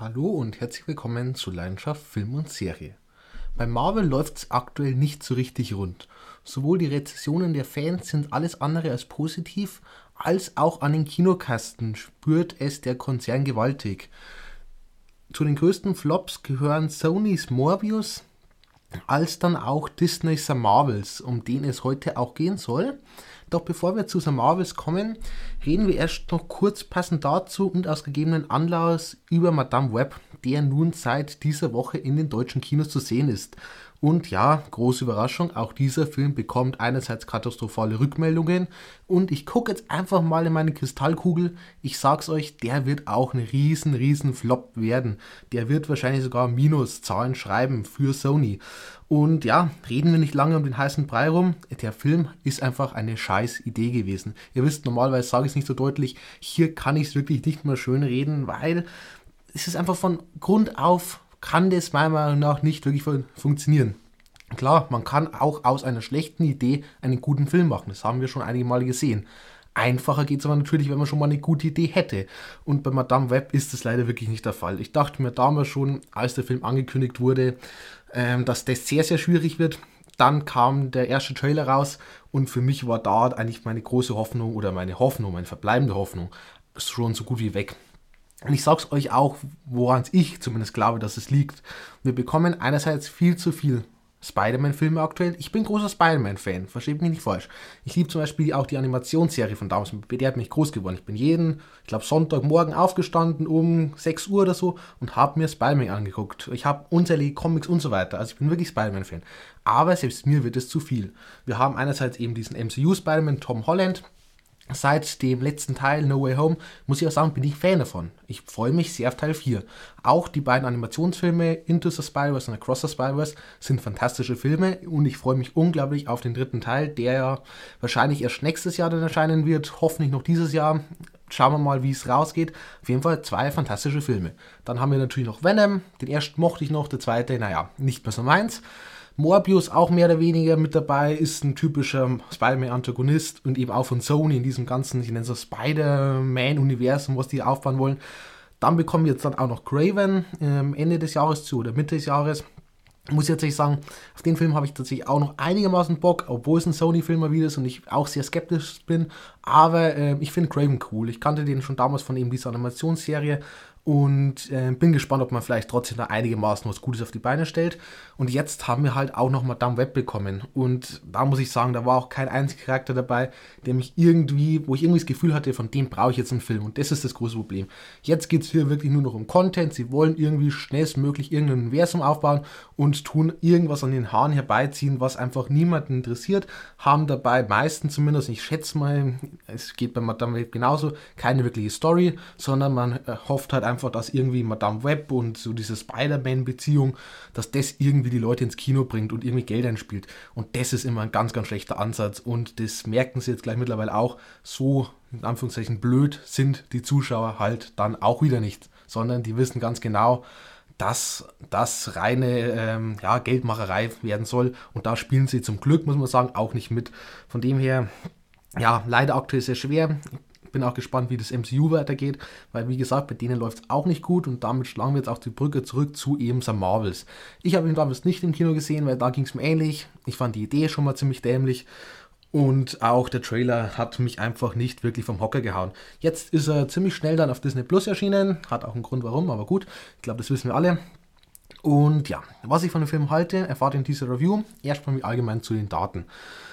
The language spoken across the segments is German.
Hallo und herzlich willkommen zu Leidenschaft Film und Serie. Bei Marvel läuft es aktuell nicht so richtig rund. Sowohl die Rezessionen der Fans sind alles andere als positiv, als auch an den Kinokasten spürt es der Konzern gewaltig. Zu den größten Flops gehören Sonys Morbius, als dann auch Disney's The Marvels, um den es heute auch gehen soll. Doch bevor wir zu The Marvels kommen, reden wir erst noch kurz passend dazu und aus gegebenen Anlass über Madame Web, der nun seit dieser Woche in den deutschen Kinos zu sehen ist. Und ja, große Überraschung, auch dieser Film bekommt einerseits katastrophale Rückmeldungen und ich gucke jetzt einfach mal in meine Kristallkugel. Ich sag's euch, der wird auch ein riesen, riesen Flop werden. Der wird wahrscheinlich sogar Minuszahlen schreiben für Sony. Und ja, reden wir nicht lange um den heißen Brei rum. Der Film ist einfach eine scheiß Idee gewesen. Ihr wisst, normalerweise sage ich es nicht so deutlich. Hier kann ich es wirklich nicht mehr schön reden, weil es ist einfach von Grund auf kann das meiner Meinung nach nicht wirklich funktionieren. Klar, man kann auch aus einer schlechten Idee einen guten Film machen. Das haben wir schon einige Male gesehen. Einfacher geht es aber natürlich, wenn man schon mal eine gute Idee hätte. Und bei Madame Web ist das leider wirklich nicht der Fall. Ich dachte mir damals schon, als der Film angekündigt wurde, ähm, dass das sehr, sehr schwierig wird. Dann kam der erste Trailer raus und für mich war da eigentlich meine große Hoffnung oder meine Hoffnung, meine verbleibende Hoffnung schon so gut wie weg. Und ich sag's euch auch, woran ich zumindest glaube, dass es liegt. Wir bekommen einerseits viel zu viel Spider-Man-Filme aktuell. Ich bin großer Spider-Man-Fan, versteht mich nicht falsch. Ich liebe zum Beispiel auch die Animationsserie von damals, mit der hat mich groß geworden. Ich bin jeden, ich glaube, Sonntagmorgen aufgestanden um 6 Uhr oder so und habe mir Spider-Man angeguckt. Ich habe unzählige Comics und so weiter. Also ich bin wirklich Spider-Man-Fan. Aber selbst mir wird es zu viel. Wir haben einerseits eben diesen MCU-Spider-Man, Tom Holland, Seit dem letzten Teil No Way Home muss ich auch sagen, bin ich Fan davon. Ich freue mich sehr auf Teil 4. Auch die beiden Animationsfilme Into the Spider-Verse und Across the Spider-Verse sind fantastische Filme und ich freue mich unglaublich auf den dritten Teil, der ja wahrscheinlich erst nächstes Jahr dann erscheinen wird, hoffentlich noch dieses Jahr. Schauen wir mal, wie es rausgeht. Auf jeden Fall zwei fantastische Filme. Dann haben wir natürlich noch Venom, den ersten mochte ich noch, der zweite, naja, nicht mehr so meins. Morbius auch mehr oder weniger mit dabei, ist ein typischer Spider-Man-Antagonist und eben auch von Sony in diesem ganzen, ich nenne es Spider-Man-Universum, was die aufbauen wollen. Dann bekommen wir jetzt dann auch noch Craven ähm, Ende des Jahres zu oder Mitte des Jahres. Muss ich tatsächlich sagen, auf den Film habe ich tatsächlich auch noch einigermaßen Bock, obwohl es ein Sony-Film mal wieder ist und ich auch sehr skeptisch bin. Aber äh, ich finde Craven cool. Ich kannte den schon damals von eben dieser Animationsserie und äh, bin gespannt, ob man vielleicht trotzdem da einigermaßen was Gutes auf die Beine stellt. Und jetzt haben wir halt auch noch Madame Web bekommen. Und da muss ich sagen, da war auch kein einziger Charakter dabei, der mich irgendwie, wo ich irgendwie das Gefühl hatte, von dem brauche ich jetzt einen Film. Und das ist das große Problem. Jetzt geht es hier wirklich nur noch um Content. Sie wollen irgendwie schnellstmöglich irgendein Universum aufbauen und tun irgendwas an den Haaren herbeiziehen, was einfach niemanden interessiert. Haben dabei meistens zumindest, ich schätze mal, es geht bei Madame Web genauso, keine wirkliche Story, sondern man äh, hofft halt einfach, dass irgendwie Madame Web und so diese Spider-Man-Beziehung, dass das irgendwie die Leute ins Kino bringt und irgendwie Geld einspielt. Und das ist immer ein ganz, ganz schlechter Ansatz. Und das merken sie jetzt gleich mittlerweile auch. So, in Anführungszeichen, blöd sind die Zuschauer halt dann auch wieder nicht, sondern die wissen ganz genau, dass das reine ähm, ja, Geldmacherei werden soll. Und da spielen sie zum Glück, muss man sagen, auch nicht mit. Von dem her, ja, leider aktuell sehr schwer bin auch gespannt, wie das MCU weitergeht, weil wie gesagt, bei denen läuft es auch nicht gut und damit schlagen wir jetzt auch die Brücke zurück zu eben Sam Marvels. Ich habe ihn damals nicht im Kino gesehen, weil da ging es mir ähnlich. Ich fand die Idee schon mal ziemlich dämlich. Und auch der Trailer hat mich einfach nicht wirklich vom Hocker gehauen. Jetzt ist er ziemlich schnell dann auf Disney Plus erschienen. Hat auch einen Grund warum, aber gut. Ich glaube, das wissen wir alle. Und ja, was ich von dem Film halte, erfahrt ihr in dieser Review. Erstmal allgemein zu den Daten.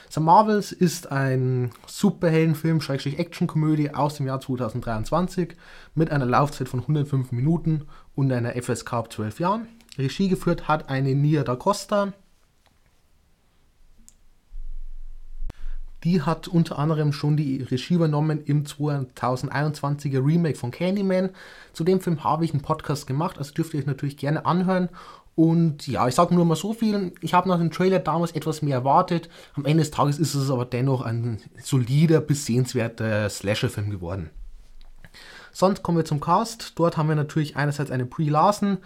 The Marvels ist ein Superheldenfilm, Schrägstrich Actionkomödie aus dem Jahr 2023 mit einer Laufzeit von 105 Minuten und einer FSK ab 12 Jahren. Regie geführt hat eine Nia da Costa. Die hat unter anderem schon die Regie übernommen im 2021er Remake von Candyman. Zu dem Film habe ich einen Podcast gemacht, also dürft ihr euch natürlich gerne anhören. Und ja, ich sage nur mal so viel. Ich habe nach dem Trailer damals etwas mehr erwartet. Am Ende des Tages ist es aber dennoch ein solider bis sehenswerter Slasher-Film geworden. Sonst kommen wir zum Cast. Dort haben wir natürlich einerseits eine Brie Larson.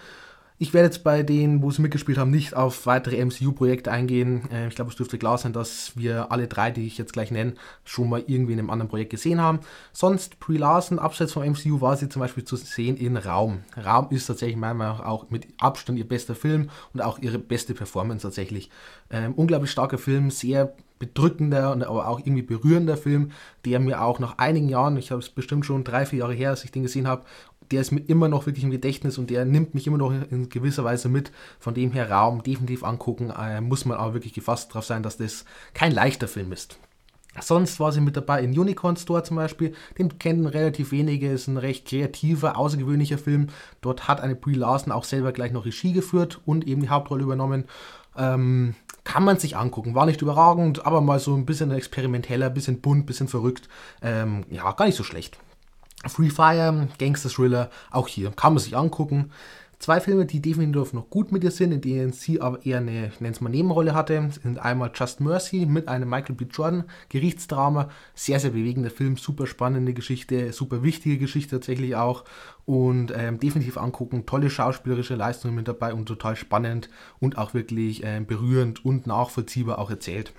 Ich werde jetzt bei denen, wo sie mitgespielt haben, nicht auf weitere MCU-Projekte eingehen. Äh, ich glaube, es dürfte klar sein, dass wir alle drei, die ich jetzt gleich nenne, schon mal irgendwie in einem anderen Projekt gesehen haben. Sonst, Brie Larson, abseits vom MCU, war sie zum Beispiel zu sehen in Raum. Raum ist tatsächlich meiner Meinung nach auch mit Abstand ihr bester Film und auch ihre beste Performance tatsächlich. Ähm, unglaublich starker Film, sehr bedrückender und aber auch irgendwie berührender Film, der mir auch nach einigen Jahren, ich habe es bestimmt schon drei, vier Jahre her, als ich den gesehen habe, der ist mir immer noch wirklich im Gedächtnis und der nimmt mich immer noch in gewisser Weise mit. Von dem her Raum definitiv angucken, äh, muss man aber wirklich gefasst darauf sein, dass das kein leichter Film ist. Sonst war sie mit dabei in Unicorn Store zum Beispiel. Den kennen relativ wenige. Ist ein recht kreativer, außergewöhnlicher Film. Dort hat eine Brie Larson auch selber gleich noch Regie geführt und eben die Hauptrolle übernommen. Ähm, kann man sich angucken. War nicht überragend, aber mal so ein bisschen experimenteller, bisschen bunt, bisschen verrückt. Ähm, ja, gar nicht so schlecht. Free Fire, Gangster Thriller, auch hier kann man sich angucken. Zwei Filme, die definitiv noch gut mit ihr sind, in denen sie aber eher eine, ich es mal Nebenrolle hatte, sind einmal Just Mercy mit einem Michael B. Jordan, Gerichtsdrama, sehr, sehr bewegender Film, super spannende Geschichte, super wichtige Geschichte tatsächlich auch und ähm, definitiv angucken, tolle schauspielerische Leistungen mit dabei und total spannend und auch wirklich ähm, berührend und nachvollziehbar auch erzählt.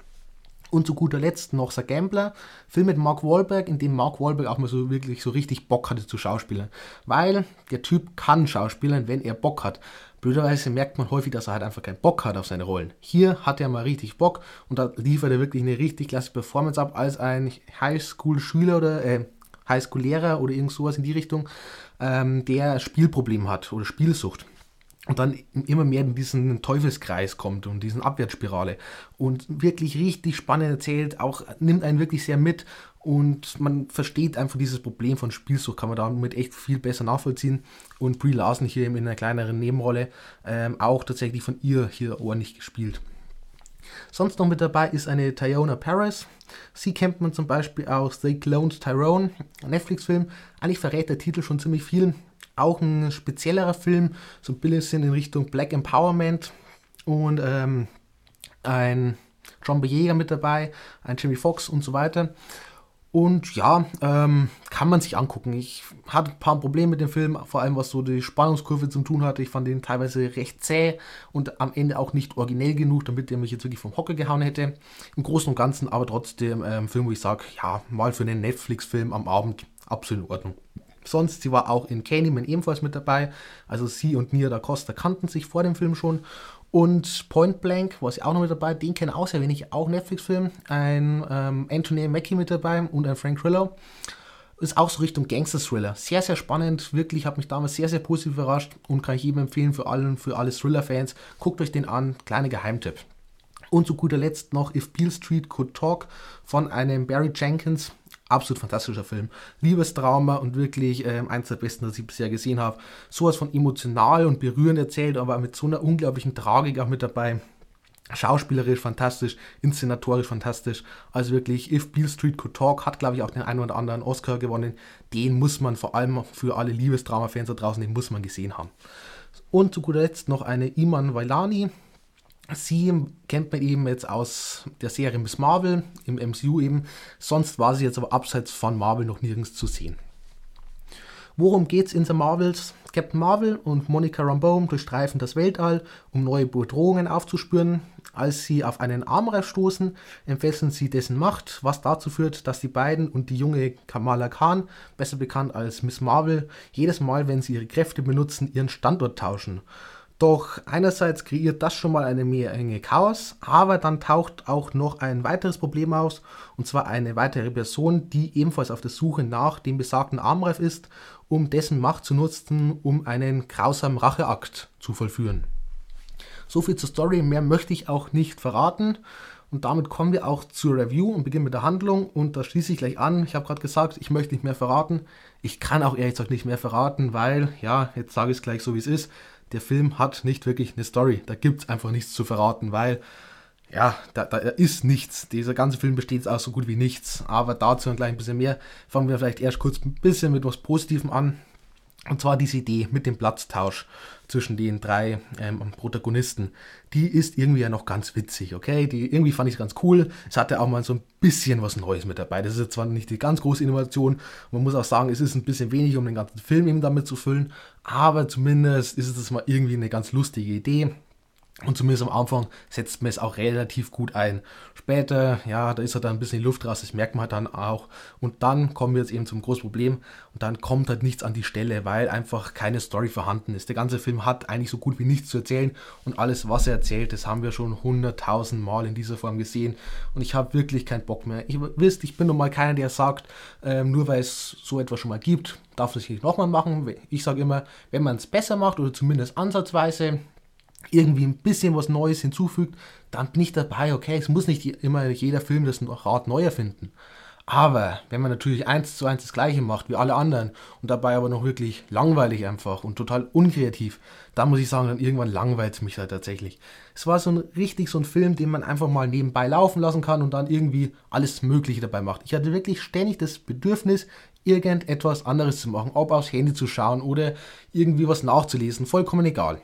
Und zu guter Letzt noch The Gambler, Film mit Mark Wahlberg, in dem Mark Wahlberg auch mal so wirklich so richtig Bock hatte zu schauspielen. Weil der Typ kann schauspielen, wenn er Bock hat. Blöderweise merkt man häufig, dass er halt einfach keinen Bock hat auf seine Rollen. Hier hat er mal richtig Bock und da liefert er wirklich eine richtig klasse Performance ab als ein Highschool-Schüler oder äh, Highschool-Lehrer oder irgend sowas in die Richtung, ähm, der Spielproblem hat oder Spielsucht und dann immer mehr in diesen Teufelskreis kommt und diesen Abwärtsspirale und wirklich richtig spannend erzählt, auch nimmt einen wirklich sehr mit und man versteht einfach dieses Problem von Spielsucht, kann man damit echt viel besser nachvollziehen und Brie Larson hier in einer kleineren Nebenrolle ähm, auch tatsächlich von ihr hier ordentlich gespielt. Sonst noch mit dabei ist eine Tyona Paris. Sie kennt man zum Beispiel aus They Cloned Tyrone, Netflix-Film. Eigentlich verrät der Titel schon ziemlich viel auch ein speziellerer Film, so ein bisschen in Richtung Black Empowerment und ähm, ein John Boyega mit dabei, ein Jimmy Fox und so weiter. Und ja, ähm, kann man sich angucken. Ich hatte ein paar Probleme mit dem Film, vor allem was so die Spannungskurve zu tun hatte. Ich fand den teilweise recht zäh und am Ende auch nicht originell genug, damit der mich jetzt wirklich vom Hocker gehauen hätte. Im Großen und Ganzen aber trotzdem ähm, Film, wo ich sage, ja, mal für einen Netflix-Film am Abend absolut in Ordnung. Sonst, sie war auch in Candyman ebenfalls mit dabei. Also sie und Nia da Costa kannten sich vor dem Film schon. Und Point Blank war sie auch noch mit dabei. Den kennen auch sehr wenig, auch Netflix-Film. Ein ähm, Anthony Mackie mit dabei und ein Frank Thriller. Ist auch so Richtung Gangster-Thriller. Sehr, sehr spannend. Wirklich, hat mich damals sehr, sehr positiv überrascht und kann ich jedem empfehlen für allen, für alle Thriller-Fans. Guckt euch den an. Kleiner Geheimtipp. Und zu guter Letzt noch If Beale Street Could Talk von einem Barry Jenkins absolut fantastischer Film. Liebestrauma und wirklich ähm, eins der besten, das ich bisher gesehen habe. Sowas von emotional und berührend erzählt, aber mit so einer unglaublichen Tragik auch mit dabei. Schauspielerisch fantastisch, inszenatorisch fantastisch. Also wirklich, If Beale Street Could Talk hat, glaube ich, auch den einen oder anderen Oscar gewonnen. Den muss man vor allem für alle Liebesdrama-Fans da draußen, den muss man gesehen haben. Und zu guter Letzt noch eine Iman Vailani, Sie kennt man eben jetzt aus der Serie Miss Marvel im MCU eben. Sonst war sie jetzt aber abseits von Marvel noch nirgends zu sehen. Worum geht's in The Marvels? Captain Marvel und Monica Rambeau durchstreifen das Weltall, um neue Bedrohungen aufzuspüren. Als sie auf einen Armreif stoßen, entfesseln sie dessen Macht, was dazu führt, dass die beiden und die junge Kamala Khan, besser bekannt als Miss Marvel, jedes Mal, wenn sie ihre Kräfte benutzen, ihren Standort tauschen. Doch einerseits kreiert das schon mal eine Menge Chaos, aber dann taucht auch noch ein weiteres Problem aus, und zwar eine weitere Person, die ebenfalls auf der Suche nach dem besagten Armreif ist, um dessen Macht zu nutzen, um einen grausamen Racheakt zu vollführen. So viel zur Story, mehr möchte ich auch nicht verraten. Und damit kommen wir auch zur Review und beginnen mit der Handlung. Und da schließe ich gleich an. Ich habe gerade gesagt, ich möchte nicht mehr verraten. Ich kann auch ehrlich gesagt nicht mehr verraten, weil, ja, jetzt sage ich es gleich so, wie es ist der Film hat nicht wirklich eine Story. Da gibt es einfach nichts zu verraten, weil ja, da, da, ist nichts. Dieser ganze Film besteht aus so gut wie nichts. Aber dazu gleich ein bisschen mehr. Fangen wir vielleicht erst kurz ein bisschen mit was Positivem an. Und zwar diese Idee mit dem Platztausch zwischen den drei ähm, Protagonisten. Die ist irgendwie ja noch ganz witzig, okay? Die, irgendwie fand ich es ganz cool. Es hatte auch mal so ein bisschen was Neues mit dabei. Das ist zwar nicht die ganz große Innovation. Man muss auch sagen, es ist ein bisschen wenig, um den ganzen Film eben damit zu füllen. Aber zumindest ist es mal irgendwie eine ganz lustige Idee. Und zumindest am Anfang setzt man es auch relativ gut ein. Später, ja, da ist halt dann ein bisschen die Luft raus, das merkt man halt dann auch. Und dann kommen wir jetzt eben zum großen Problem und dann kommt halt nichts an die Stelle, weil einfach keine Story vorhanden ist. Der ganze Film hat eigentlich so gut wie nichts zu erzählen und alles, was er erzählt, das haben wir schon hunderttausend Mal in dieser Form gesehen und ich habe wirklich keinen Bock mehr. Ihr wisst, ich bin nun mal keiner, der sagt, ähm, nur weil es so etwas schon mal gibt, darf es sich nochmal machen. Ich sage immer, wenn man es besser macht oder zumindest ansatzweise, irgendwie ein bisschen was Neues hinzufügt, dann bin ich dabei, okay, es muss nicht immer jeder Film das Rad neu erfinden. Aber wenn man natürlich eins zu eins das gleiche macht wie alle anderen und dabei aber noch wirklich langweilig einfach und total unkreativ, dann muss ich sagen, dann irgendwann langweilt es mich halt tatsächlich. Es war so ein richtig so ein Film, den man einfach mal nebenbei laufen lassen kann und dann irgendwie alles Mögliche dabei macht. Ich hatte wirklich ständig das Bedürfnis, irgendetwas anderes zu machen, ob aufs Handy zu schauen oder irgendwie was nachzulesen, vollkommen egal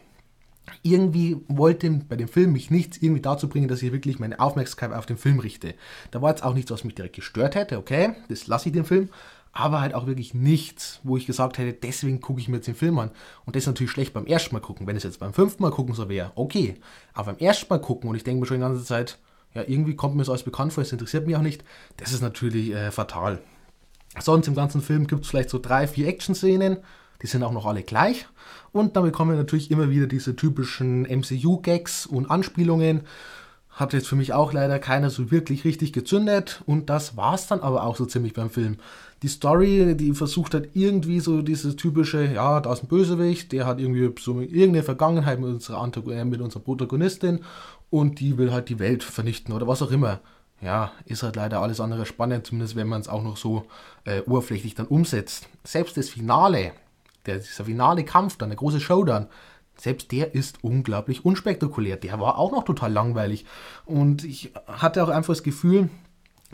irgendwie wollte bei dem Film mich nichts irgendwie dazu bringen, dass ich wirklich meine Aufmerksamkeit auf den Film richte. Da war jetzt auch nichts, was mich direkt gestört hätte, okay, das lasse ich den Film, aber halt auch wirklich nichts, wo ich gesagt hätte, deswegen gucke ich mir jetzt den Film an. Und das ist natürlich schlecht beim ersten Mal gucken. Wenn es jetzt beim fünften Mal gucken so wäre, okay. Aber beim ersten Mal gucken und ich denke mir schon die ganze Zeit, ja, irgendwie kommt mir das alles bekannt vor, es interessiert mich auch nicht, das ist natürlich äh, fatal. Sonst im ganzen Film gibt es vielleicht so drei, vier Action-Szenen, die sind auch noch alle gleich. Und dann bekommen wir natürlich immer wieder diese typischen MCU-Gags und Anspielungen. Hat jetzt für mich auch leider keiner so wirklich richtig gezündet. Und das war es dann aber auch so ziemlich beim Film. Die Story, die versucht hat irgendwie so dieses typische, ja, da ist ein Bösewicht, der hat irgendwie so irgendeine Vergangenheit mit unserer, äh, mit unserer Protagonistin und die will halt die Welt vernichten oder was auch immer ja, ist halt leider alles andere spannend, zumindest wenn man es auch noch so äh, oberflächlich dann umsetzt. Selbst das Finale, der, dieser finale Kampf, dann der große Showdown, selbst der ist unglaublich unspektakulär. Der war auch noch total langweilig. Und ich hatte auch einfach das Gefühl,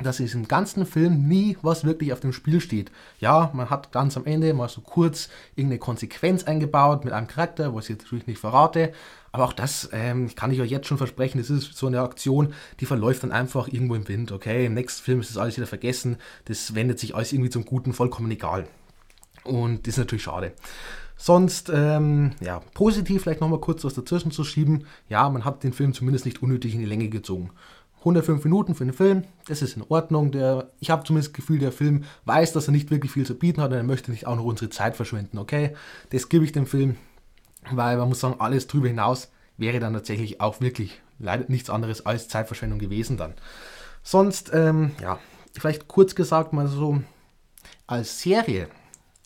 dass in diesem ganzen Film nie was wirklich auf dem Spiel steht. Ja, man hat ganz am Ende mal so kurz irgendeine Konsequenz eingebaut mit einem Charakter, was ich jetzt natürlich nicht verrate. Aber auch das ähm, kann ich euch jetzt schon versprechen, das ist so eine Aktion, die verläuft dann einfach irgendwo im Wind. Okay, im nächsten Film ist das alles wieder vergessen. Das wendet sich alles irgendwie zum Guten vollkommen egal. Und das ist natürlich schade. Sonst, ähm, ja, positiv vielleicht nochmal kurz was dazwischen zu schieben. Ja, man hat den Film zumindest nicht unnötig in die Länge gezogen. 105 Minuten für den Film, das ist in Ordnung. Der, ich habe zumindest das Gefühl, der Film weiß, dass er nicht wirklich viel zu bieten hat und er möchte nicht auch noch unsere Zeit verschwenden. Okay, das gebe ich dem Film, weil man muss sagen, alles drüber hinaus wäre dann tatsächlich auch wirklich leider nichts anderes als Zeitverschwendung gewesen dann. Sonst, ähm, ja, vielleicht kurz gesagt mal so, als Serie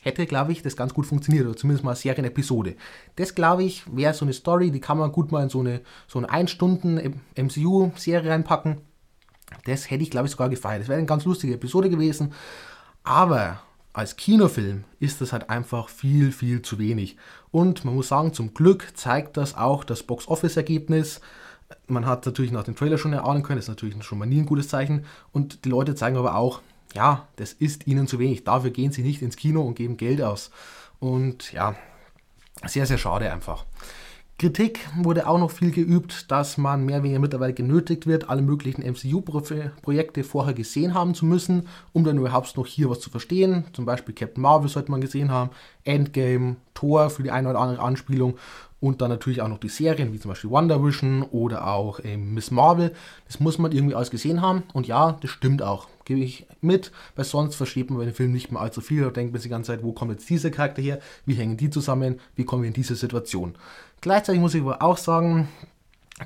hätte, glaube ich, das ganz gut funktioniert, oder zumindest mal eine Serienepisode. Das, glaube ich, wäre so eine Story, die kann man gut mal in so eine, so eine 1-Stunden-MCU-Serie reinpacken. Das hätte ich, glaube ich, sogar gefeiert. Das wäre eine ganz lustige Episode gewesen. Aber als Kinofilm ist das halt einfach viel, viel zu wenig. Und man muss sagen, zum Glück zeigt das auch das Box-Office-Ergebnis. Man hat natürlich nach dem Trailer schon erahnen können, das ist natürlich schon mal nie ein gutes Zeichen. Und die Leute zeigen aber auch, ja, das ist ihnen zu wenig. Dafür gehen sie nicht ins Kino und geben Geld aus. Und ja, sehr, sehr schade einfach. Kritik wurde auch noch viel geübt, dass man mehr oder weniger mittlerweile genötigt wird, alle möglichen MCU-Projekte vorher gesehen haben zu müssen, um dann überhaupt noch hier was zu verstehen. Zum Beispiel Captain Marvel sollte man gesehen haben, Endgame, Thor für die eine oder andere Anspielung und dann natürlich auch noch die Serien, wie zum Beispiel Wonder Vision oder auch ähm, Miss Marvel. Das muss man irgendwie alles gesehen haben. Und ja, das stimmt auch. Gebe ich mit, weil sonst versteht man bei dem Film nicht mehr allzu viel. Da denkt man sich die ganze Zeit, wo kommt jetzt dieser Charakter her? Wie hängen die zusammen? Wie kommen wir in diese Situation? Gleichzeitig muss ich aber auch sagen,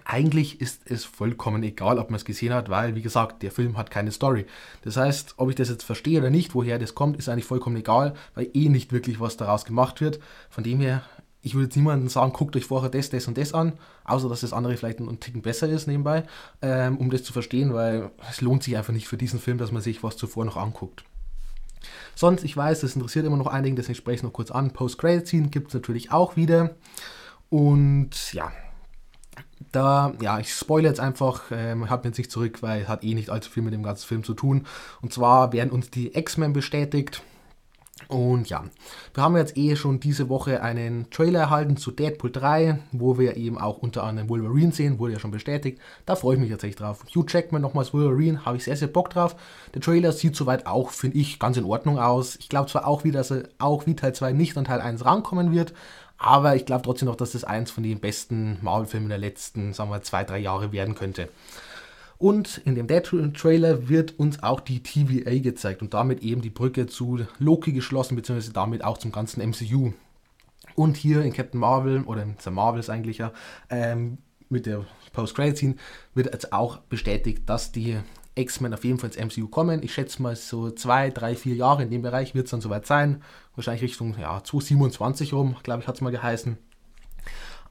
eigentlich ist es vollkommen egal, ob man es gesehen hat, weil, wie gesagt, der Film hat keine Story. Das heißt, ob ich das jetzt verstehe oder nicht, woher das kommt, ist eigentlich vollkommen egal, weil eh nicht wirklich was daraus gemacht wird. Von dem her ich würde jetzt niemandem sagen, guckt euch vorher das, das und das an, außer dass das andere vielleicht einen Ticken besser ist nebenbei, ähm, um das zu verstehen, weil es lohnt sich einfach nicht für diesen Film, dass man sich was zuvor noch anguckt. Sonst, ich weiß, das interessiert immer noch einigen, deswegen spreche ich es noch kurz an. Post-Credit-Scene gibt es natürlich auch wieder. Und ja, da, ja, ich spoilere jetzt einfach, ähm, habe jetzt nicht zurück, weil es hat eh nicht allzu viel mit dem ganzen Film zu tun. Und zwar werden uns die X-Men bestätigt Und ja, wir haben jetzt eh schon diese Woche einen Trailer erhalten zu Deadpool 3, wo wir eben auch unter anderem Wolverine sehen, wurde ja schon bestätigt. Da freue ich mich tatsächlich drauf. Hugh Jackman nochmals Wolverine, habe ich sehr, sehr Bock drauf. Der Trailer sieht soweit auch, finde ich, ganz in Ordnung aus. Ich glaube zwar auch wieder, dass er auch wie Teil 2 nicht an Teil 1 rankommen wird, aber ich glaube trotzdem noch, dass das eins von den besten Marvel-Filmen der letzten, sagen wir, zwei, drei Jahre werden könnte. Und in dem Deadpool-Trailer wird uns auch die TVA gezeigt und damit eben die Brücke zu Loki geschlossen, beziehungsweise damit auch zum ganzen MCU. Und hier in Captain Marvel, oder in The Marvels eigentlich ja, ähm, mit der Post-Credit-Scene wird jetzt auch bestätigt, dass die X-Men auf jeden Fall ins MCU kommen. Ich schätze mal so zwei, drei, vier Jahre in dem Bereich wird es dann soweit sein. Wahrscheinlich Richtung ja, 2027 rum, glaube ich, hat es mal geheißen.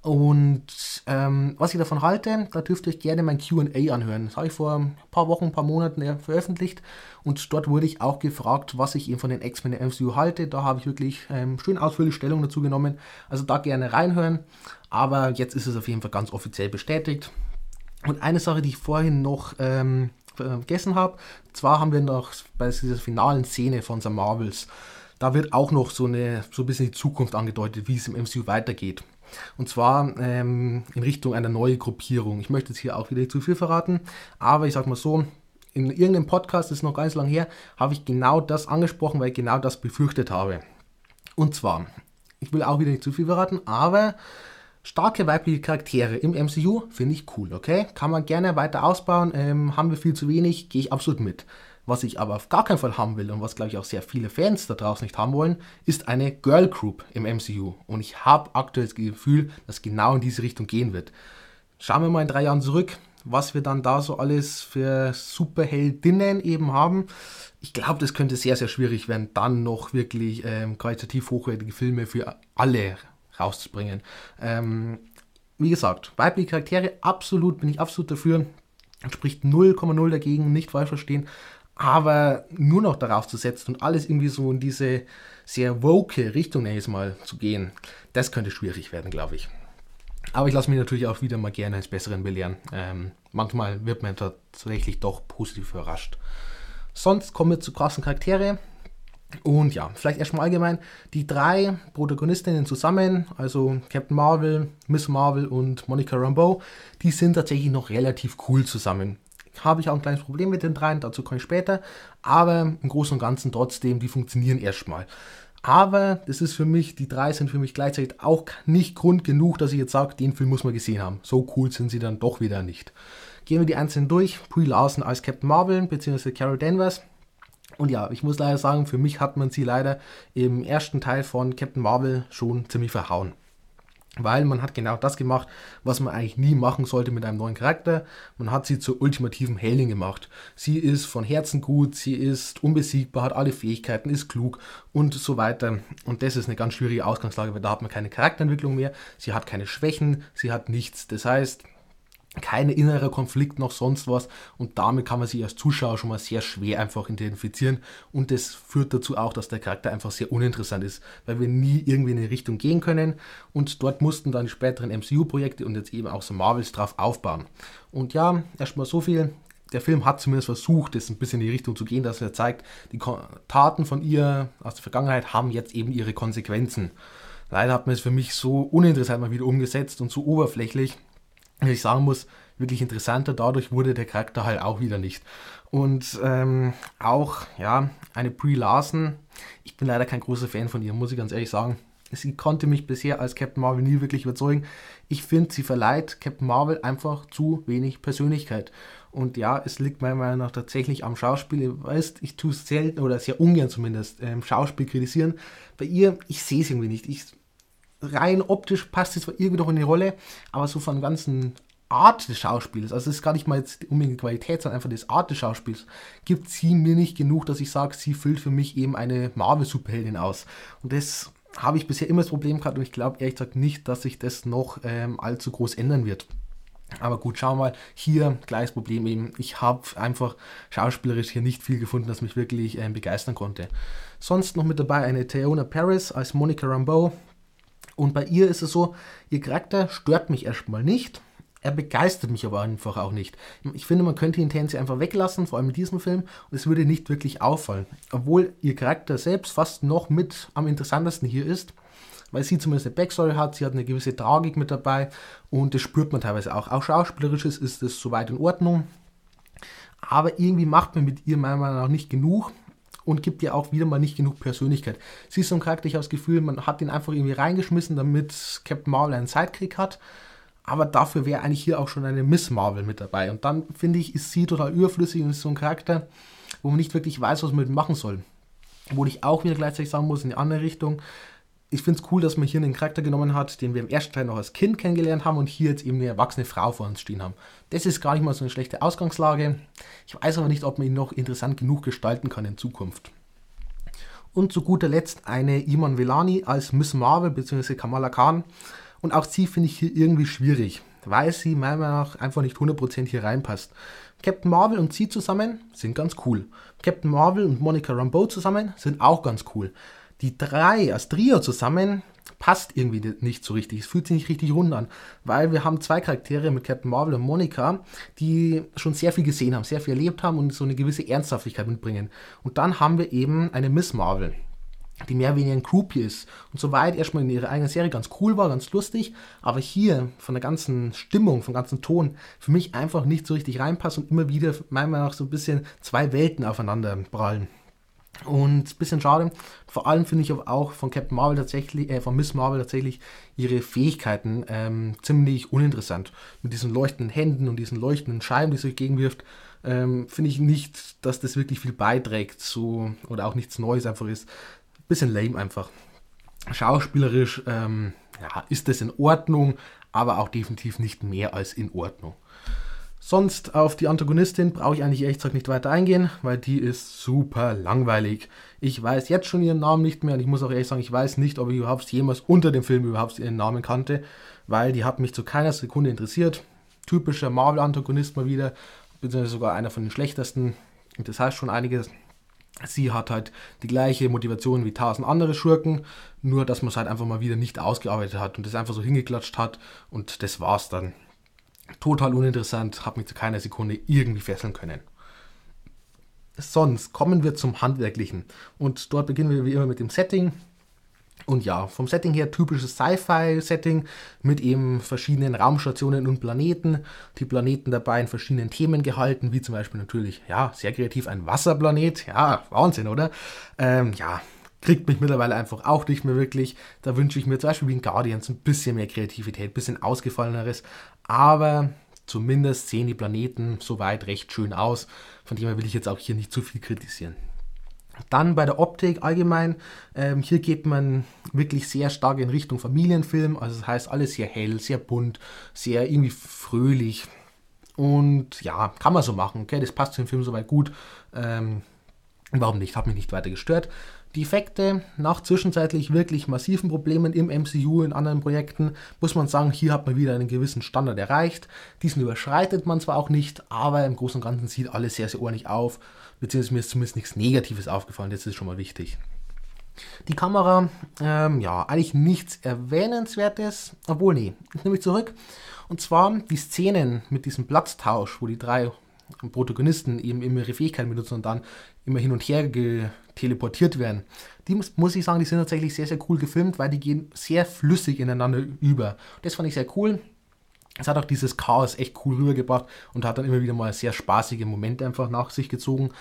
Und ähm, was ich davon halte, da dürft ihr euch gerne mein QA anhören. Das habe ich vor ein paar Wochen, ein paar Monaten ja, veröffentlicht. Und dort wurde ich auch gefragt, was ich eben von den X-Men MCU halte. Da habe ich wirklich ähm, schön ausführlich Stellung dazu genommen. Also da gerne reinhören. Aber jetzt ist es auf jeden Fall ganz offiziell bestätigt. Und eine Sache, die ich vorhin noch ähm, vergessen habe, zwar haben wir noch bei dieser finalen Szene von The Marvels, da wird auch noch so, eine, so ein bisschen die Zukunft angedeutet, wie es im MCU weitergeht. Und zwar ähm, in Richtung einer neuen Gruppierung. Ich möchte jetzt hier auch wieder zu viel verraten, aber ich sag mal so, in irgendeinem Podcast, das ist noch ganz lang her, habe ich genau das angesprochen, weil ich genau das befürchtet habe. Und zwar, ich will auch wieder nicht zu viel verraten, aber starke weibliche Charaktere im MCU finde ich cool, okay? Kann man gerne weiter ausbauen, ähm, haben wir viel zu wenig, gehe ich absolut mit. Was ich aber auf gar keinen Fall haben will und was, glaube ich, auch sehr viele Fans da draußen nicht haben wollen, ist eine Girl Group im MCU. Und ich habe aktuell das Gefühl, dass genau in diese Richtung gehen wird. Schauen wir mal in drei Jahren zurück, was wir dann da so alles für Superheldinnen eben haben. Ich glaube, das könnte sehr, sehr schwierig werden, dann noch wirklich ähm, qualitativ hochwertige Filme für alle rauszubringen. Ähm, wie gesagt, weibliche Charaktere, absolut, bin ich absolut dafür. Spricht 0,0 dagegen, nicht falsch verstehen aber nur noch darauf zu setzen und alles irgendwie so in diese sehr woke Richtung ich mal zu gehen, das könnte schwierig werden, glaube ich. Aber ich lasse mich natürlich auch wieder mal gerne als Besseren belehren. Ähm, manchmal wird man tatsächlich doch positiv überrascht. Sonst kommen wir zu krassen Charaktere. Und ja, vielleicht erstmal allgemein, die drei Protagonistinnen zusammen, also Captain Marvel, Miss Marvel und Monica Rambeau, die sind tatsächlich noch relativ cool zusammen habe ich auch ein kleines Problem mit den dreien, dazu komme ich später. Aber im Großen und Ganzen trotzdem, die funktionieren erstmal. Aber das ist für mich, die drei sind für mich gleichzeitig auch nicht Grund genug, dass ich jetzt sage, den Film muss man gesehen haben. So cool sind sie dann doch wieder nicht. Gehen wir die einzelnen durch. Brie Larson als Captain Marvel bzw. Carol Danvers. Und ja, ich muss leider sagen, für mich hat man sie leider im ersten Teil von Captain Marvel schon ziemlich verhauen. Weil man hat genau das gemacht, was man eigentlich nie machen sollte mit einem neuen Charakter. Man hat sie zur ultimativen Heldin gemacht. Sie ist von Herzen gut, sie ist unbesiegbar, hat alle Fähigkeiten, ist klug und so weiter. Und das ist eine ganz schwierige Ausgangslage, weil da hat man keine Charakterentwicklung mehr, sie hat keine Schwächen, sie hat nichts. Das heißt, keine innere Konflikt noch sonst was und damit kann man sich als Zuschauer schon mal sehr schwer einfach identifizieren und das führt dazu auch, dass der Charakter einfach sehr uninteressant ist, weil wir nie irgendwie in eine Richtung gehen können und dort mussten dann die späteren MCU-Projekte und jetzt eben auch so Marvels drauf aufbauen. Und ja, erstmal so viel. Der Film hat zumindest versucht, es ein bisschen in die Richtung zu gehen, dass er zeigt, die Taten von ihr aus der Vergangenheit haben jetzt eben ihre Konsequenzen. Leider hat man es für mich so uninteressant mal wieder umgesetzt und so oberflächlich, ich sagen muss, wirklich interessanter. Dadurch wurde der Charakter halt auch wieder nicht. Und ähm, auch, ja, eine Brie Larson. Ich bin leider kein großer Fan von ihr, muss ich ganz ehrlich sagen. Sie konnte mich bisher als Captain Marvel nie wirklich überzeugen. Ich finde, sie verleiht Captain Marvel einfach zu wenig Persönlichkeit. Und ja, es liegt meiner Meinung nach tatsächlich am Schauspiel. Ihr weißt, ich tue es selten oder sehr ungern zumindest ähm, Schauspiel kritisieren. Bei ihr, ich sehe es irgendwie nicht. Ich, rein optisch passt es irgendwie noch in die Rolle, aber so von ganzen Art des Schauspiels, also es ist gar nicht mal jetzt unbedingt die Qualität, sondern einfach das Art des Schauspiels, gibt sie mir nicht genug, dass ich sage, sie füllt für mich eben eine Marvel-Superheldin aus. Und das habe ich bisher immer das Problem gehabt und ich glaube ehrlich gesagt nicht, dass sich das noch ähm, allzu groß ändern wird. Aber gut, schauen wir mal. Hier gleiches Problem eben. Ich habe einfach schauspielerisch hier nicht viel gefunden, das mich wirklich ähm, begeistern konnte. Sonst noch mit dabei eine Theona Paris als Monica Rambeau. Und bei ihr ist es so, ihr Charakter stört mich erstmal nicht, Er begeistert mich aber einfach auch nicht. Ich finde, man könnte ihn Tansy einfach weglassen, vor allem in diesem Film, und es würde nicht wirklich auffallen. Obwohl ihr Charakter selbst fast noch mit am interessantesten hier ist, weil sie zumindest eine Backstory hat, sie hat eine gewisse Tragik mit dabei und das spürt man teilweise auch. Auch schauspielerisches ist es soweit in Ordnung, aber irgendwie macht man mit ihr meiner Meinung nach nicht genug und gibt ihr auch wieder mal nicht genug Persönlichkeit. Sie ist so ein Charakter, ich habe das Gefühl, man hat ihn einfach irgendwie reingeschmissen, damit Captain Marvel einen Sidekick hat. Aber dafür wäre eigentlich hier auch schon eine Miss Marvel mit dabei. Und dann finde ich, ist sie total überflüssig und ist so ein Charakter, wo man nicht wirklich weiß, was man mit machen soll. Wo ich auch wieder gleichzeitig sagen muss, in die andere Richtung, ich finde es cool, dass man hier einen Charakter genommen hat, den wir im ersten Teil noch als Kind kennengelernt haben und hier jetzt eben eine erwachsene Frau vor uns stehen haben. Das ist gar nicht mal so eine schlechte Ausgangslage. Ich weiß aber nicht, ob man ihn noch interessant genug gestalten kann in Zukunft. Und zu guter Letzt eine Iman Velani als Miss Marvel bzw. Kamala Khan. Und auch sie finde ich hier irgendwie schwierig, weil sie meiner Meinung nach einfach nicht 100% hier reinpasst. Captain Marvel und sie zusammen sind ganz cool. Captain Marvel und Monica Rambeau zusammen sind auch ganz cool die drei als Trio zusammen passt irgendwie nicht so richtig. Es fühlt sich nicht richtig rund an, weil wir haben zwei Charaktere mit Captain Marvel und Monica, die schon sehr viel gesehen haben, sehr viel erlebt haben und so eine gewisse Ernsthaftigkeit mitbringen. Und dann haben wir eben eine Miss Marvel, die mehr oder weniger ein Groupie ist und soweit erstmal in ihrer eigenen Serie ganz cool war, ganz lustig, aber hier von der ganzen Stimmung, vom ganzen Ton für mich einfach nicht so richtig reinpasst und immer wieder meiner Meinung nach so ein bisschen zwei Welten aufeinander prallen. Und ein bisschen schade. Vor allem finde ich auch von Captain Marvel tatsächlich, äh, von Miss Marvel tatsächlich ihre Fähigkeiten ähm, ziemlich uninteressant. Mit diesen leuchtenden Händen und diesen leuchtenden Scheiben, die sie gegenwirft, ähm, finde ich nicht, dass das wirklich viel beiträgt zu, oder auch nichts Neues einfach ist. Bisschen lame einfach. Schauspielerisch ähm, ja, ist das in Ordnung, aber auch definitiv nicht mehr als in Ordnung. Sonst auf die Antagonistin brauche ich eigentlich gesagt nicht weiter eingehen, weil die ist super langweilig. Ich weiß jetzt schon ihren Namen nicht mehr und ich muss auch ehrlich sagen, ich weiß nicht, ob ich überhaupt jemals unter dem Film überhaupt ihren Namen kannte, weil die hat mich zu keiner Sekunde interessiert. Typischer Marvel-Antagonist mal wieder, beziehungsweise sogar einer von den schlechtesten. Das heißt schon einiges. Sie hat halt die gleiche Motivation wie tausend andere Schurken, nur dass man es halt einfach mal wieder nicht ausgearbeitet hat und das einfach so hingeklatscht hat und das war's dann total uninteressant, habe mich zu keiner Sekunde irgendwie fesseln können. Sonst kommen wir zum Handwerklichen. Und dort beginnen wir wie immer mit dem Setting. Und ja, vom Setting her typisches Sci-Fi-Setting mit eben verschiedenen Raumstationen und Planeten. Die Planeten dabei in verschiedenen Themen gehalten, wie zum Beispiel natürlich, ja, sehr kreativ ein Wasserplanet. Ja, Wahnsinn, oder? Ähm, ja, kriegt mich mittlerweile einfach auch nicht mehr wirklich. Da wünsche ich mir zum Beispiel wie in Guardians ein bisschen mehr Kreativität, ein bisschen ausgefalleneres. Aber zumindest sehen die Planeten soweit recht schön aus. Von dem her will ich jetzt auch hier nicht zu viel kritisieren. Dann bei der Optik allgemein, ähm, hier geht man wirklich sehr stark in Richtung Familienfilm. Also das heißt alles sehr hell, sehr bunt, sehr irgendwie fröhlich. Und ja, kann man so machen. Okay, das passt zum Film soweit gut. Ähm, warum nicht? Hat mich nicht weiter gestört. Die Effekte nach zwischenzeitlich wirklich massiven Problemen im MCU in anderen Projekten muss man sagen, hier hat man wieder einen gewissen Standard erreicht. Diesen überschreitet man zwar auch nicht, aber im Großen und Ganzen sieht alles sehr, sehr ordentlich auf, beziehungsweise mir ist zumindest nichts Negatives aufgefallen, das ist schon mal wichtig. Die Kamera, ähm, ja, eigentlich nichts Erwähnenswertes, obwohl, nee, ich nehme mich zurück. Und zwar die Szenen mit diesem Platztausch, wo die drei Protagonisten eben immer ihre Fähigkeiten benutzen und dann immer hin und her teleportiert werden. Die muss, muss ich sagen, die sind tatsächlich sehr, sehr cool gefilmt, weil die gehen sehr flüssig ineinander über. Das fand ich sehr cool. Es hat auch dieses Chaos echt cool rübergebracht und hat dann immer wieder mal sehr spaßige Momente einfach nach sich gezogen.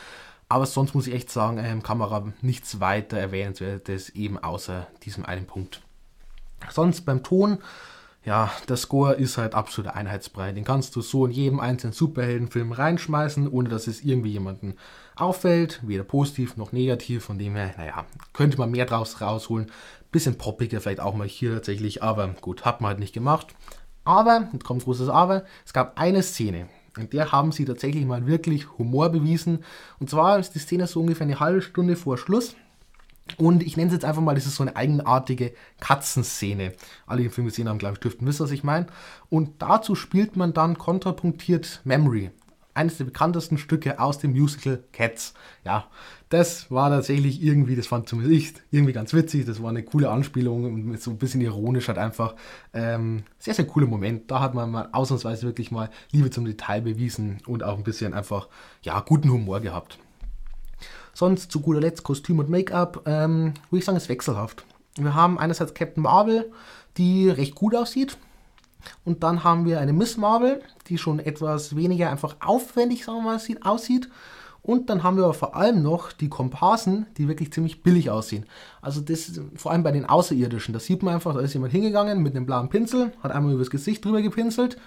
Aber sonst muss ich echt sagen, ähm, Kamera nichts weiter erwähnenswertes, eben außer diesem einen Punkt. Sonst beim Ton ja, der Score ist halt absoluter Einheitsbrei. Den kannst du so in jedem einzelnen Superheldenfilm reinschmeißen, ohne dass es irgendwie jemanden auffällt, weder positiv noch negativ. Von dem her, naja, könnte man mehr draus rausholen. Bisschen poppiger vielleicht auch mal hier tatsächlich, aber gut, hat man halt nicht gemacht. Aber, jetzt kommt großes Aber, es gab eine Szene, in der haben sie tatsächlich mal wirklich Humor bewiesen. Und zwar ist die Szene so ungefähr eine halbe Stunde vor Schluss. Und ich nenne es jetzt einfach mal, das ist so eine eigenartige Katzenszene. Alle, die den Film gesehen haben, glaube ich, dürften wissen, was ich meine. Und dazu spielt man dann kontrapunktiert Memory. eines der bekanntesten Stücke aus dem Musical Cats. Ja, das war tatsächlich irgendwie, das fand zumindest ich irgendwie ganz witzig. Das war eine coole Anspielung und so ein bisschen ironisch halt einfach. Ähm, sehr, sehr cooler Moment. Da hat man mal ausnahmsweise wirklich mal Liebe zum Detail bewiesen und auch ein bisschen einfach, ja, guten Humor gehabt. Sonst zu guter Letzt Kostüm und Make-up, ähm, würde ich sagen, ist wechselhaft. Wir haben einerseits Captain Marvel, die recht gut aussieht. Und dann haben wir eine Miss Marvel, die schon etwas weniger einfach aufwendig, sagen wir mal, aussieht. Und dann haben wir aber vor allem noch die Komparsen, die wirklich ziemlich billig aussehen. Also das vor allem bei den Außerirdischen. Da sieht man einfach, da ist jemand hingegangen mit einem blauen Pinsel, hat einmal übers Gesicht drüber gepinselt,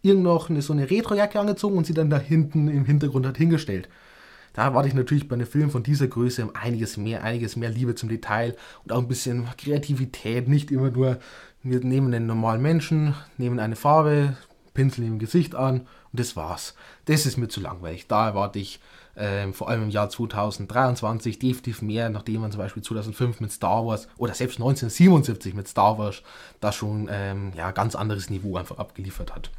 irgend noch eine, so eine Retrojacke angezogen und sie dann da hinten im Hintergrund hat hingestellt. Da erwarte ich natürlich bei einem Film von dieser Größe einiges mehr, einiges mehr Liebe zum Detail und auch ein bisschen Kreativität. Nicht immer nur, wir nehmen einen normalen Menschen, nehmen eine Farbe, pinseln ihm Gesicht an und das war's. Das ist mir zu langweilig. Da erwarte ich äh, vor allem im Jahr 2023 definitiv mehr, nachdem man zum Beispiel 2005 mit Star Wars oder selbst 1977 mit Star Wars da schon ähm, ja, ganz anderes Niveau einfach abgeliefert hat.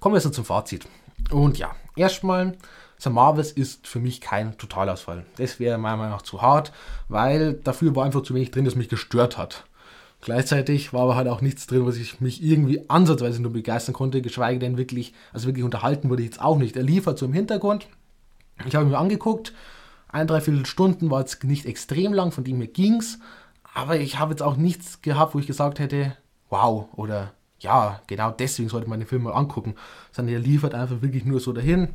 Kommen wir jetzt zum Fazit. Und ja, erstmal The Marvels ist für mich kein Totalausfall. Das wäre meiner Meinung nach zu hart, weil dafür war einfach zu wenig drin, das mich gestört hat. Gleichzeitig war aber halt auch nichts drin, was ich mich irgendwie ansatzweise nur begeistern konnte, geschweige denn wirklich, also wirklich unterhalten wurde ich jetzt auch nicht. Er liefert so im Hintergrund. Ich habe ihn mir angeguckt. Ein, dreiviertel Stunden war jetzt nicht extrem lang, von dem mir ging's. Aber ich habe jetzt auch nichts gehabt, wo ich gesagt hätte, wow, oder ja, genau deswegen sollte man den Film mal angucken. Sondern er liefert einfach wirklich nur so dahin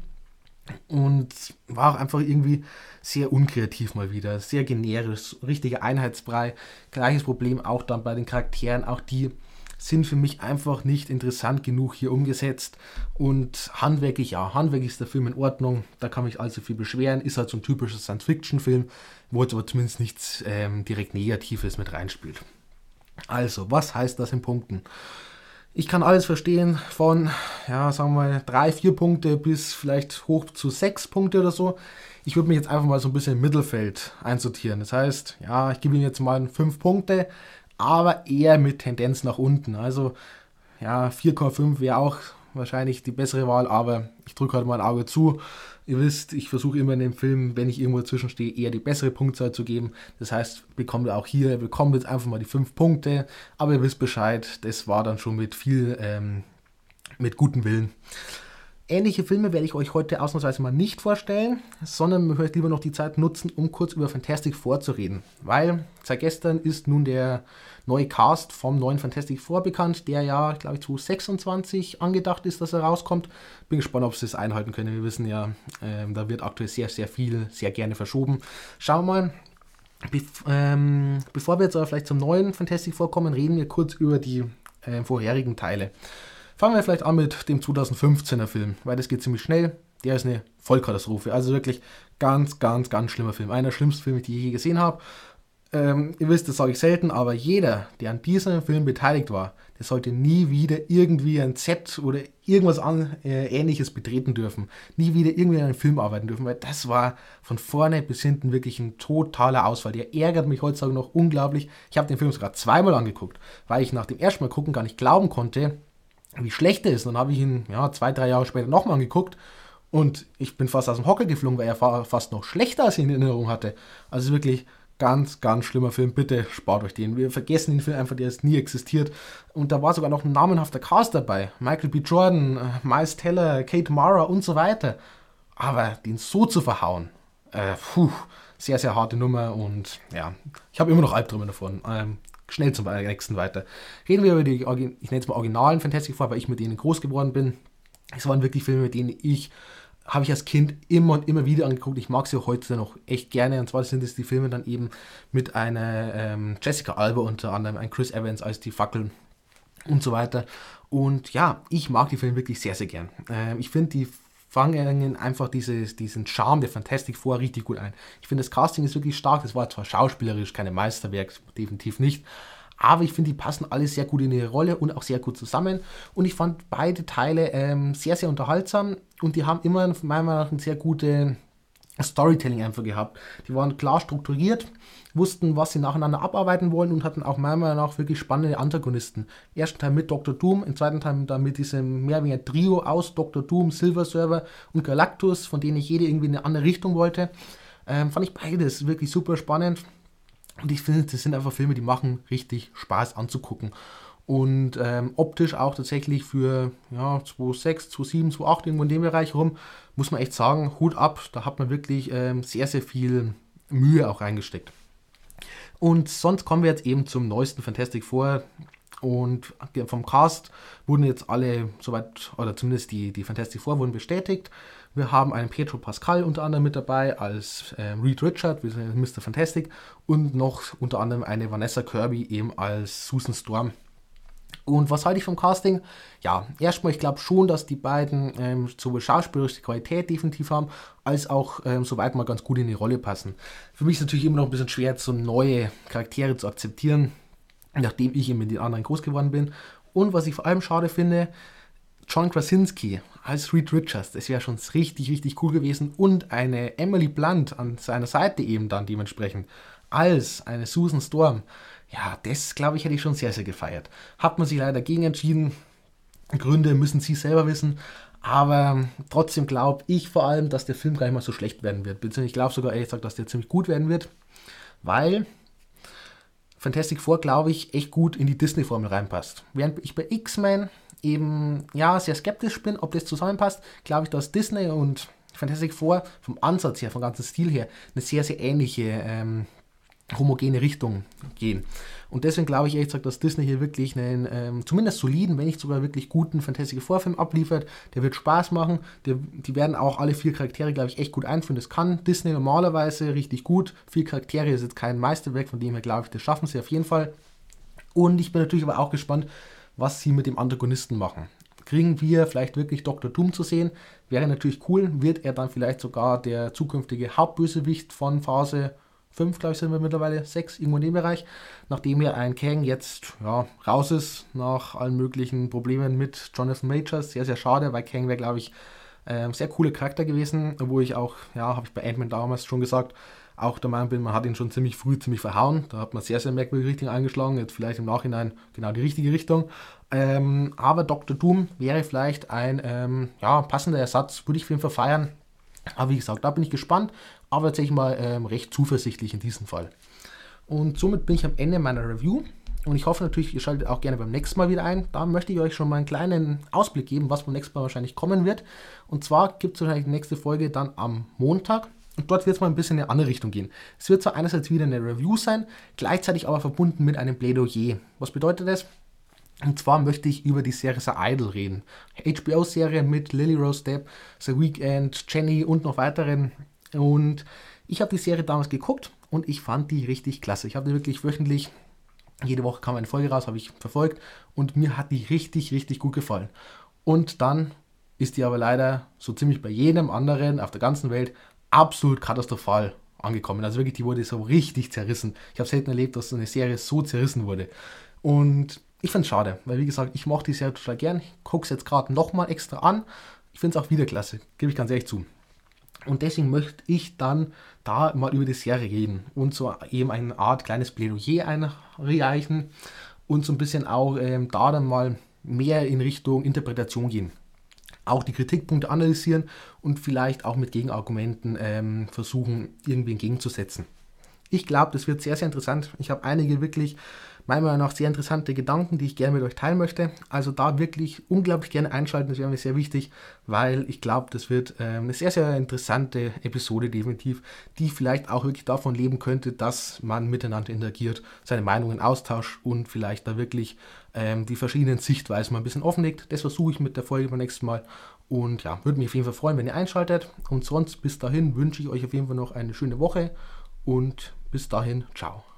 und war auch einfach irgendwie sehr unkreativ mal wieder, sehr generisch, richtiger Einheitsbrei. Gleiches Problem auch dann bei den Charakteren, auch die sind für mich einfach nicht interessant genug hier umgesetzt. Und handwerklich, ja, handwerklich ist der Film in Ordnung, da kann mich allzu viel beschweren, ist halt so ein typischer Science-Fiction-Film, wo jetzt aber zumindest nichts ähm, direkt Negatives mit reinspielt. Also, was heißt das in Punkten? Ich kann alles verstehen von, ja, sagen wir mal, drei, vier Punkte bis vielleicht hoch zu sechs Punkte oder so. Ich würde mich jetzt einfach mal so ein bisschen im Mittelfeld einsortieren. Das heißt, ja, ich gebe Ihnen jetzt mal fünf Punkte, aber eher mit Tendenz nach unten. Also, ja, 4,5 wäre auch wahrscheinlich die bessere Wahl, aber ich drücke halt mal ein Auge zu. Ihr wisst, ich versuche immer in dem Film, wenn ich irgendwo dazwischen stehe, eher die bessere Punktzahl zu geben. Das heißt, bekommt ihr auch hier, bekommt jetzt einfach mal die fünf Punkte, aber ihr wisst Bescheid, das war dann schon mit viel, ähm, mit gutem Willen. Ähnliche Filme werde ich euch heute ausnahmsweise mal nicht vorstellen, sondern möchte lieber noch die Zeit nutzen, um kurz über Fantastic Four zu reden. Weil seit gestern ist nun der neue Cast vom neuen Fantastic Four bekannt, der ja, glaube ich, zu 26 angedacht ist, dass er rauskommt. Bin gespannt, ob sie es einhalten können. Wir wissen ja, äh, da wird aktuell sehr, sehr viel, sehr gerne verschoben. Schauen wir mal. Be ähm, bevor wir jetzt aber vielleicht zum neuen Fantastic Four kommen, reden wir kurz über die äh, vorherigen Teile. Fangen wir vielleicht an mit dem 2015er Film, weil das geht ziemlich schnell. Der ist eine Vollkatastrophe. Also wirklich ganz, ganz, ganz schlimmer Film. Einer der schlimmsten Filme, die ich je gesehen habe. Ähm, ihr wisst, das sage ich selten, aber jeder, der an diesem Film beteiligt war, der sollte nie wieder irgendwie ein Set oder irgendwas an, äh, ähnliches betreten dürfen. Nie wieder irgendwie in einem Film arbeiten dürfen, weil das war von vorne bis hinten wirklich ein totaler Ausfall. Der ärgert mich heutzutage noch unglaublich. Ich habe den Film sogar zweimal angeguckt, weil ich nach dem ersten Mal gucken gar nicht glauben konnte, wie schlecht er ist. Dann habe ich ihn ja, zwei, drei Jahre später nochmal angeguckt und ich bin fast aus dem Hocker geflogen, weil er fast noch schlechter als ich in Erinnerung hatte. Also wirklich Ganz, ganz schlimmer Film. Bitte spart euch den. Wir vergessen den Film einfach, der ist nie existiert. Und da war sogar noch ein namenhafter Cast dabei. Michael B. Jordan, äh, Miles Teller, Kate Mara und so weiter. Aber den so zu verhauen, äh, puh, sehr, sehr harte Nummer. Und ja, ich habe immer noch Albträume davon. Ähm, schnell zum nächsten weiter. Reden wir über die, ich nenne es mal originalen Fantastic Four, weil ich mit denen groß geworden bin. Es waren wirklich Filme, mit denen ich habe ich als Kind immer und immer wieder angeguckt. Ich mag sie auch heute noch echt gerne. Und zwar sind es die Filme dann eben mit einer ähm, Jessica Alba unter anderem, ein Chris Evans als die Fackel und so weiter. Und ja, ich mag die Filme wirklich sehr, sehr gern. Ähm, ich finde, die fangen einfach dieses, diesen Charme der Fantastic Four richtig gut ein. Ich finde, das Casting ist wirklich stark. Das war zwar schauspielerisch keine Meisterwerk, definitiv nicht. Aber ich finde, die passen alle sehr gut in ihre Rolle und auch sehr gut zusammen. Und ich fand beide Teile ähm, sehr, sehr unterhaltsam und die haben immer meiner Meinung nach eine sehr gute Storytelling einfach gehabt. Die waren klar strukturiert, wussten, was sie nacheinander abarbeiten wollen und hatten auch meiner Meinung nach wirklich spannende Antagonisten. Ersten Teil mit Dr. Doom, im zweiten Teil dann mit diesem mehr oder weniger Trio aus Dr. Doom, Silver Server und Galactus, von denen ich jede irgendwie in eine andere Richtung wollte. Ähm, fand ich beides wirklich super spannend. Und ich finde, das sind einfach Filme, die machen richtig Spaß anzugucken. Und ähm, optisch auch tatsächlich für ja, 2,6, 2,7, 2,8 irgendwo in dem Bereich rum, muss man echt sagen, Hut ab, da hat man wirklich ähm, sehr, sehr viel Mühe auch reingesteckt. Und sonst kommen wir jetzt eben zum neuesten Fantastic Four. Und vom Cast wurden jetzt alle, soweit, oder zumindest die, die Fantastic Four wurden bestätigt. Wir haben einen Pedro Pascal unter anderem mit dabei als äh, Reed Richard, Mr. Fantastic, und noch unter anderem eine Vanessa Kirby eben als Susan Storm. Und was halte ich vom Casting? Ja, erstmal, ich glaube schon, dass die beiden ähm, sowohl schauspielerische Qualität definitiv haben, als auch ähm, soweit mal ganz gut in die Rolle passen. Für mich ist es natürlich immer noch ein bisschen schwer, so neue Charaktere zu akzeptieren, nachdem ich eben mit den anderen groß geworden bin. Und was ich vor allem schade finde, John Krasinski als Reed Richards, das wäre schon richtig, richtig cool gewesen. Und eine Emily Blunt an seiner Seite eben dann dementsprechend als eine Susan Storm. Ja, das glaube ich hätte ich schon sehr, sehr gefeiert. Hat man sich leider dagegen entschieden. Gründe müssen Sie selber wissen. Aber trotzdem glaube ich vor allem, dass der Film gar nicht mal so schlecht werden wird. Beziehungsweise ich glaube sogar ehrlich gesagt, dass der ziemlich gut werden wird. Weil Fantastic Four, glaube ich, echt gut in die Disney-Formel reinpasst. Während ich bei X-Men eben ja sehr skeptisch bin, ob das zusammenpasst, glaube ich, dass Disney und Fantastic Four vom Ansatz her, vom ganzen Stil her, eine sehr, sehr ähnliche ähm, homogene Richtung gehen. Und deswegen glaube ich ehrlich gesagt, dass Disney hier wirklich einen ähm, zumindest soliden, wenn nicht sogar wirklich guten Fantastic Four Film abliefert. Der wird Spaß machen. Der, die werden auch alle vier Charaktere, glaube ich, echt gut einführen. Das kann Disney normalerweise richtig gut. Vier Charaktere ist jetzt kein Meisterwerk, von dem her glaube ich, das schaffen sie auf jeden Fall. Und ich bin natürlich aber auch gespannt, was sie mit dem Antagonisten machen. Kriegen wir vielleicht wirklich Dr. Doom zu sehen? Wäre natürlich cool. Wird er dann vielleicht sogar der zukünftige Hauptbösewicht von Phase 5, glaube ich, sind wir mittlerweile, 6, irgendwo in dem Bereich. Nachdem ja ein Kang jetzt ja, raus ist, nach allen möglichen Problemen mit Jonathan Majors. Sehr, sehr schade, weil Kang wäre, glaube ich, äh, sehr cooler Charakter gewesen, wo ich auch, ja, habe ich bei Ant-Man damals schon gesagt, auch der Meinung bin, man hat ihn schon ziemlich früh ziemlich verhauen. Da hat man sehr, sehr merkwürdige Richtung eingeschlagen. Jetzt vielleicht im Nachhinein genau die richtige Richtung. Ähm, aber Dr. Doom wäre vielleicht ein ähm, ja, passender Ersatz, würde ich für ihn verfeiern. Aber wie gesagt, da bin ich gespannt, aber tatsächlich mal ähm, recht zuversichtlich in diesem Fall. Und somit bin ich am Ende meiner Review. Und ich hoffe natürlich, ihr schaltet auch gerne beim nächsten Mal wieder ein. Da möchte ich euch schon mal einen kleinen Ausblick geben, was beim nächsten Mal wahrscheinlich kommen wird. Und zwar gibt es wahrscheinlich die nächste Folge dann am Montag. Und dort wird es mal ein bisschen in eine andere Richtung gehen. Es wird zwar einerseits wieder eine Review sein, gleichzeitig aber verbunden mit einem Plädoyer. Was bedeutet das? Und zwar möchte ich über die Serie The Idol reden. HBO-Serie mit Lily Rose Depp, The Weeknd, Jenny und noch weiteren. Und ich habe die Serie damals geguckt und ich fand die richtig klasse. Ich habe die wirklich wöchentlich, jede Woche kam eine Folge raus, habe ich verfolgt und mir hat die richtig, richtig gut gefallen. Und dann ist die aber leider so ziemlich bei jedem anderen auf der ganzen Welt absolut katastrophal angekommen. Also wirklich, die wurde so richtig zerrissen. Ich habe selten erlebt, dass so eine Serie so zerrissen wurde. Und ich finde es schade, weil wie gesagt, ich mochte die Serie total gern. Ich gucke es jetzt gerade nochmal extra an. Ich finde es auch wieder klasse, gebe ich ganz ehrlich zu. Und deswegen möchte ich dann da mal über die Serie reden und so eben eine Art kleines Plädoyer einreichen und so ein bisschen auch ähm, da dann mal mehr in Richtung Interpretation gehen auch die Kritikpunkte analysieren und vielleicht auch mit Gegenargumenten ähm, versuchen, irgendwie entgegenzusetzen. Ich glaube, das wird sehr, sehr interessant. Ich habe einige wirklich, meiner Meinung nach, sehr interessante Gedanken, die ich gerne mit euch teilen möchte. Also da wirklich unglaublich gerne einschalten, das wäre mir sehr wichtig, weil ich glaube, das wird äh, eine sehr, sehr interessante Episode definitiv, die vielleicht auch wirklich davon leben könnte, dass man miteinander interagiert, seine Meinungen austauscht und vielleicht da wirklich ähm, die verschiedenen Sichtweisen mal ein bisschen offenlegt. Das versuche ich mit der Folge beim nächsten Mal. Und ja, würde mich auf jeden Fall freuen, wenn ihr einschaltet. Und sonst bis dahin wünsche ich euch auf jeden Fall noch eine schöne Woche und bis dahin, ciao.